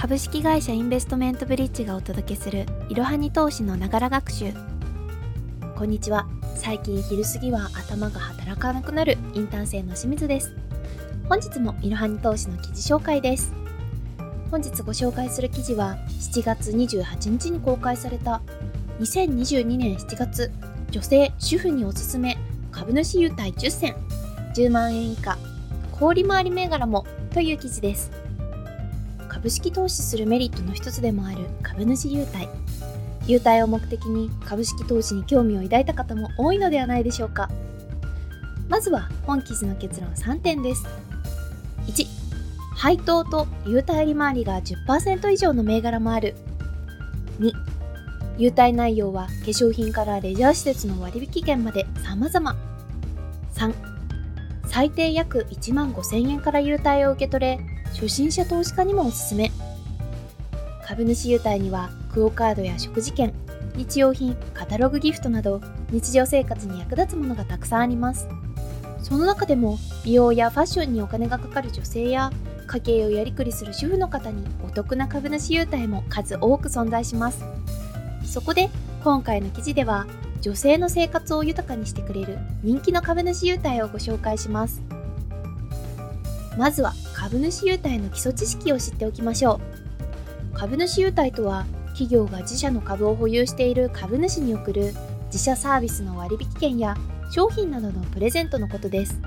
株式会社インベストメントブリッジがお届けするいろはに投資のながら学習。こんにちは。最近昼過ぎは頭が働かなくなるインターン生の清水です。本日もいろはに投資の記事紹介です。本日ご紹介する記事は7月28日に公開された2022年7月女性主婦におすすめ株主優待10選。10万円以下小売回り銘柄もという記事です。株式投資するメリットの一つでもある株主優待。優待を目的に株式投資に興味を抱いた方も多いのではないでしょうか。まずは本記事の結論3点です。1配当と優待利回りが10%以上の銘柄もある。2優待内容は化粧品からレジャー施設の割引券まで様々。3最低約1万5000円から優待を受け取れ、初心者投資家にもおすすめ。株主優待には、クオ・カードや食事券、日用品、カタログギフトなど、日常生活に役立つものがたくさんあります。その中でも、美容やファッションにお金がかかる女性や、家計をやりくりする主婦の方にお得な株主優待も数多く存在します。そこで、今回の記事では、女性の生活を豊かにしてくれる人気の株主優待をご紹介しますまずは株主優待の基礎知識を知っておきましょう。株主優待とは企業が自社の株を保有している株主に送る自社サービスの割引券や商品などのプレゼントのことです。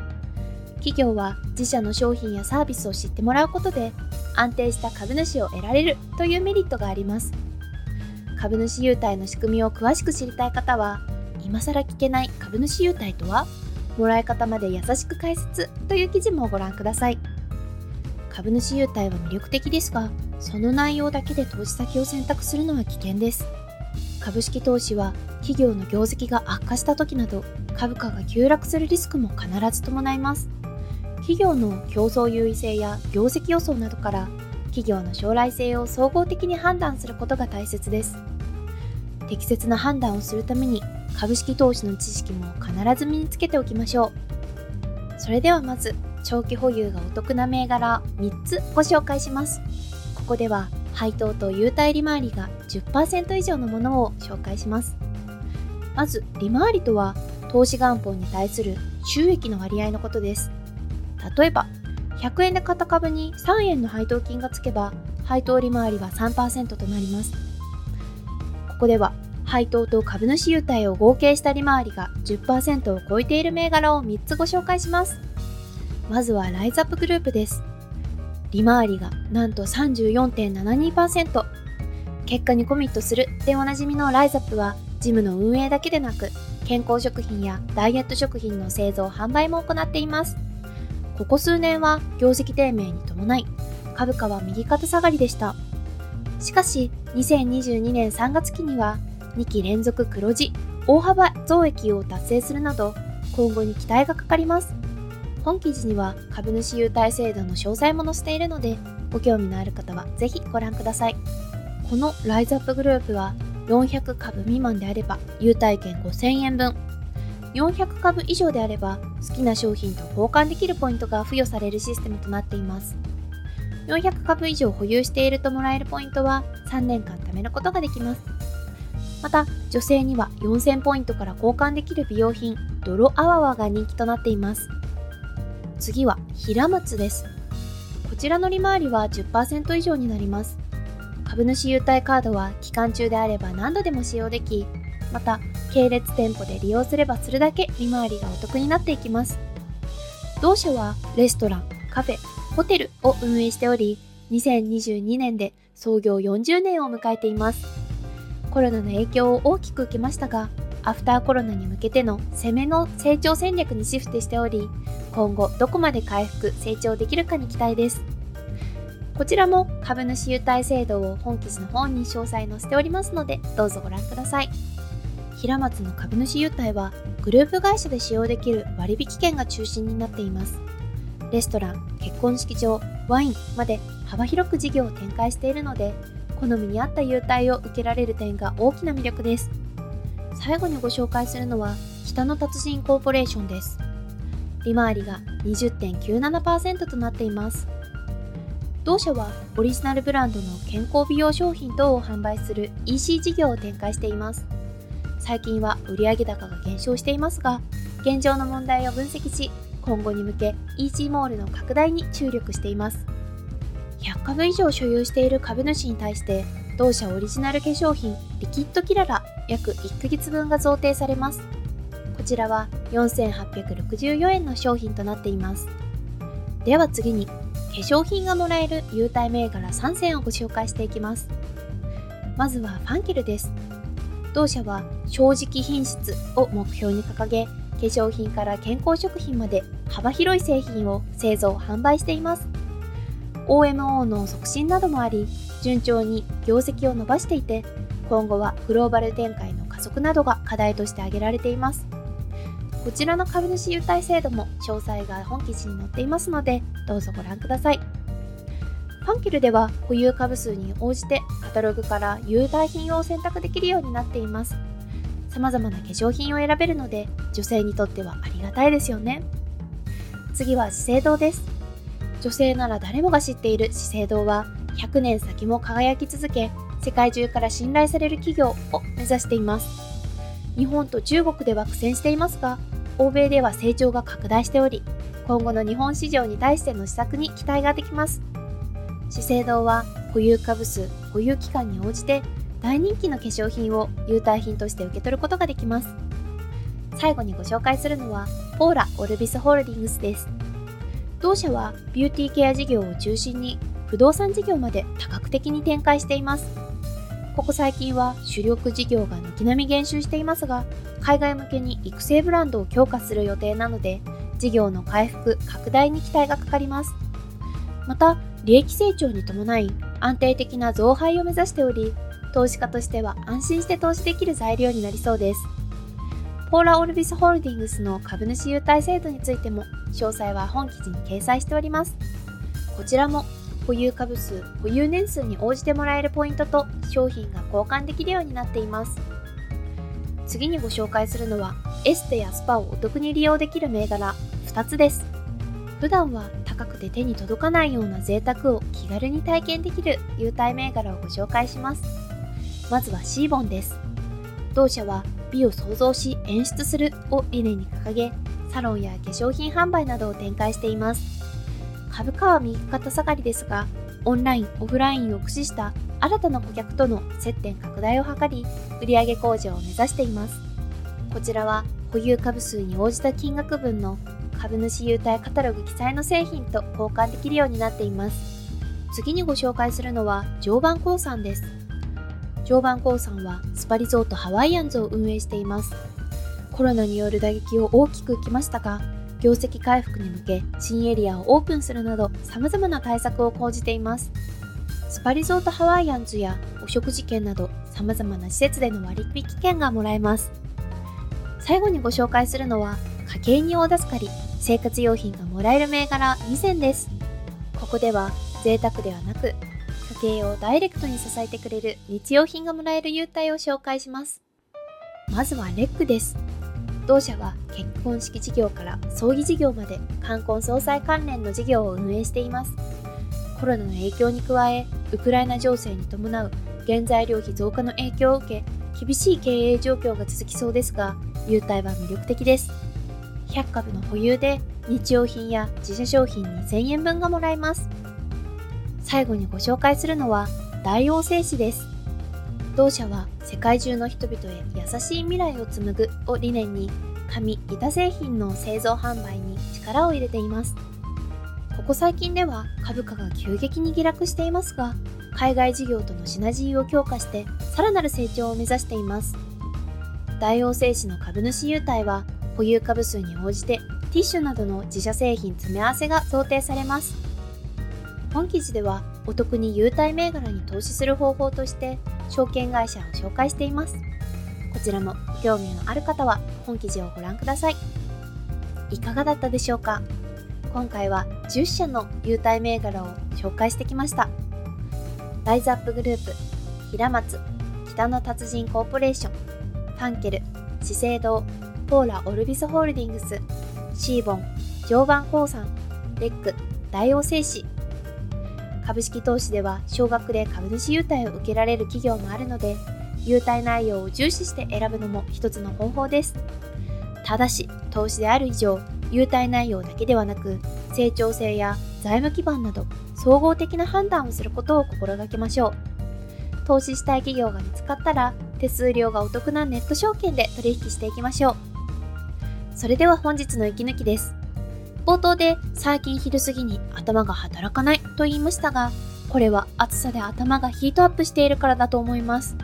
企業は自社の商品やサービスを知ってもらうことで安定した株主を得られるというメリットがあります。株主優待の仕組みを詳しく知りたい方は、今更聞けない株主優待とは、もらい方まで優しく解説という記事もご覧ください。株主優待は魅力的ですが、その内容だけで投資先を選択するのは危険です。株式投資は企業の業績が悪化した時など株価が急落するリスクも必ず伴います。企業の競争優位性や業績予想などから企業の将来性を総合的に判断することが大切です。適切な判断をするために株式投資の知識も必ず身につけておきましょう。それではまず、長期保有がお得な銘柄3つご紹介します。ここでは配当と優待利回りが10%以上のものを紹介します。まず、利回りとは投資元本に対する収益の割合のことです。例えば、100円で買った株に3円の配当金がつけば、配当利回りは3%となります。ここでは、配当と株主優待を合計した利回りが10%を超えている銘柄を3つご紹介します。まずはライズアップグループです。利回りがなんと34.72%。結果にコミットするでおなじみのライズアップは、ジムの運営だけでなく、健康食品やダイエット食品の製造販売も行っています。ここ数年は業績低迷に伴い、株価は右肩下がりでした。しかし、2022年3月期には、2期連続黒字、大幅増益を達成するなど、今後に期待がかかります。本記事には株主優待制度の詳細も載せているので、ご興味のある方はぜひご覧ください。このライズアップグループは、400株未満であれば優待券5000円分、400株以上であれば好きな商品と交換できるポイントが付与されるシステムとなっています。400株以上保有しているともらえるポイントは3年間貯めることができます。また、女性には4000ポイントから交換できる美容品、泥アワワが人気となっています。次は、平松です。こちらの利回りは10%以上になります。株主優待カードは期間中であれば何度でも使用でき、また系列店舗で利用すればするだけ利回りがお得になっていきます同社はレストランカフェホテルを運営しており2022年で創業40年を迎えていますコロナの影響を大きく受けましたがアフターコロナに向けての攻めの成長戦略にシフトしており今後どこまで回復成長できるかに期待ですこちらも株主優待制度を本記事の本に詳細載せておりますのでどうぞご覧ください。平松の株主優待はグループ会社で使用できる割引券が中心になっています。レストラン、結婚式場、ワインまで幅広く事業を展開しているので、好みに合った優待を受けられる点が大きな魅力です。最後にご紹介するのは、北の達人コーポレーションです。利回りが20.97%となっています。同社はオリジナルブランドの健康美容商品等を販売する EC 事業を展開しています最近は売上高が減少していますが現状の問題を分析し今後に向け EC モールの拡大に注力しています100株以上所有している株主に対して同社オリジナル化粧品リキッドキララ約1ヶ月分が贈呈されます。こちらは4864円の商品となっています。では次に化粧品がもらえる優待銘柄3選をご紹介していきます。まずはファンケルです。同社は正直品質を目標に掲げ化粧品から健康食品まで幅広い製品を製造販売しています。OMO の促進などもあり順調に業績を伸ばしていて今後はグローバル展開の加速などが課題として挙げられています。こちらの株主優待制度も詳細が本記事に載っていますのでどうぞご覧ください。ファンキルでは保有株数に応じてカタログから優待品を選択できるようになっています。様々な化粧品を選べるので女性にとってはありがたいですよね。次は資生堂です。女性なら誰もが知っている資生堂は100年先も輝き続け世界中から信頼される企業を目指しています。日本と中国では苦戦していますが欧米では成長が拡大しており今後の日本市場に対しての施策に期待ができます。資生堂は保有株数保有期間に応じて大人気の化粧品を優待品として受け取ることができます。最後にご紹介するのはポーラ・オルビスホールディングスです。同社はビューティーケア事業を中心に不動産事業まで多角的に展開しています。ここ最近は主力事業が軒並み減収していますが海外向けに育成ブランドを強化する予定なので事業の回復拡大に期待がかかります。また利益成長に伴い安定的な増配を目指しており投資家としては安心して投資できる材料になりそうです。ポーラ・オルビスホールディングスの株主優待制度についても詳細は本記事に掲載しております。こちらも保有株数保有年数に応じてもらえるポイントと商品が交換できるようになっています。次にご紹介するのはエステやスパをお得に利用できる銘柄2つです。普段は高くて手に届かないような贅沢を気軽に体験できる優待銘柄をご紹介します。まずはシーボンです。同社は美を創造し演出するを理念に掲げサロンや化粧品販売などを展開しています。株価は右肩下がりですが、オンライン、オフラインを駆使した新たな顧客との接点拡大を図り、売上向上を目指しています。こちらは保有株数に応じた金額分の株主優待カタログ記載の製品と交換できるようになっています。次にご紹介するのは常磐鉱産です。常磐鉱産はスパリゾートハワイアンズを運営しています。コロナによる打撃を大きく受けましたが、業績回復に向け新エリアをオープンするなど様々な対策を講じています。スパリゾートハワイアンズやお食事券など様々な施設での割引券がもらえます。最後にご紹介するのは家計に大助かり生活用品がもらえる銘柄2選です。ここでは贅沢ではなく家計をダイレクトに支えてくれる日用品がもらえる優待を紹介します。まずはレックです。同社は結婚式事業から葬儀事業まで冠婚葬祭関連の事業を運営しています。コロナの影響に加えウクライナ情勢に伴う原材料費増加の影響を受け厳しい経営状況が続きそうですが優待は魅力的です。100株の保有で日用品や自社商品2000円分がもらえます。最後にご紹介するのは大王製紙です。同社は世界中の人々へ優しい未来を紡ぐを理念に紙・板製品の製造販売に力を入れています。ここ最近では株価が急激に下落していますが海外事業とのシナジーを強化してさらなる成長を目指しています。大王製紙の株主優待は保有株数に応じてティッシュなどの自社製品詰め合わせが想定されます。本記事ではお得に優待銘柄に投資する方法として証券会社を紹介しています。こちらも興味のある方は本記事をご覧ください。いかがだったでしょうか？今回は10社の優待銘柄を紹介してきました。ライズアップグループ、平松、北の達人コーポレーション、ファンケル、資生堂、ポーラ・オルビスホールディングス、シーボン、常磐鉱産、レック、大王製紙、株式投資では少額で株主優待を受けられる企業もあるので優待内容を重視して選ぶのも一つの方法です。ただし投資である以上優待内容だけではなく成長性や財務基盤など総合的な判断をすることを心がけましょう。投資したい企業が見つかったら手数料がお得なネット証券で取引していきましょう。それでは本日の息抜きです。冒頭で最近昼過ぎに頭が働かないと言いましたがこれは暑さで頭がヒートアップしているからだと思います。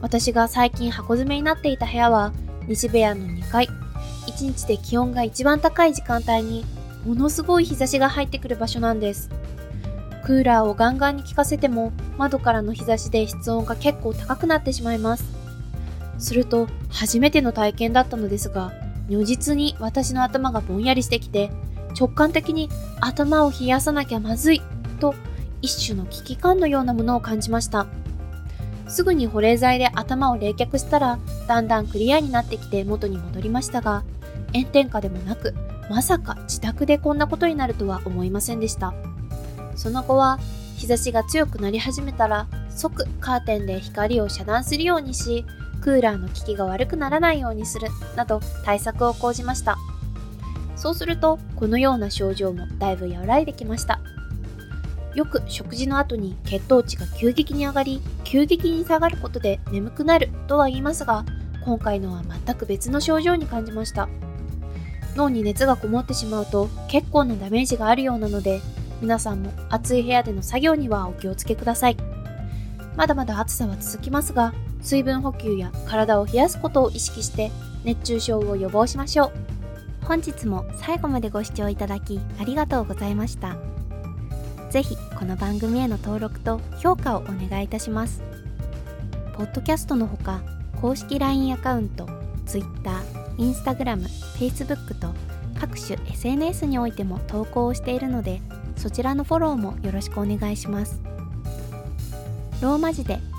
私が最近箱詰めになっていた部屋は西部屋の2階。1日で気温が一番高い時間帯にものすごい日差しが入ってくる場所なんです。クーラーをガンガンに効かせても窓からの日差しで室温が結構高くなってしまいます。すると初めての体験だったのですが如実に私の頭がぼんやりしてきて直感的に頭を冷やさなきゃまずいと一種の危機感のようなものを感じました。すぐに保冷剤で頭を冷却したらだんだんクリアになってきて元に戻りましたが炎天下でもなくまさか自宅でこんなことになるとは思いませんでした。その後は日差しが強くなり始めたら即カーテンで光を遮断するようにしクーラーの効きが悪くならないようにするなど対策を講じました。そうするとこのような症状もだいぶ和らいできました。よく食事の後に血糖値が急激に上がり急激に下がることで眠くなるとは言いますが今回のは全く別の症状に感じました。脳に熱がこもってしまうと結構なダメージがあるようなので皆さんも暑い部屋での作業にはお気をつけください。まだまだ暑さは続きますが水分補給や体を冷やすことを意識して熱中症を予防しましょう本日も最後までご視聴いただきありがとうございました。ぜひこの番組への登録と評価をお願いいたします。ポッドキャストのほか、公式 LINE アカウント、Twitter、Instagram、Facebook と各種 SNS においても投稿をしているので、そちらのフォローもよろしくお願いします。ローマ字で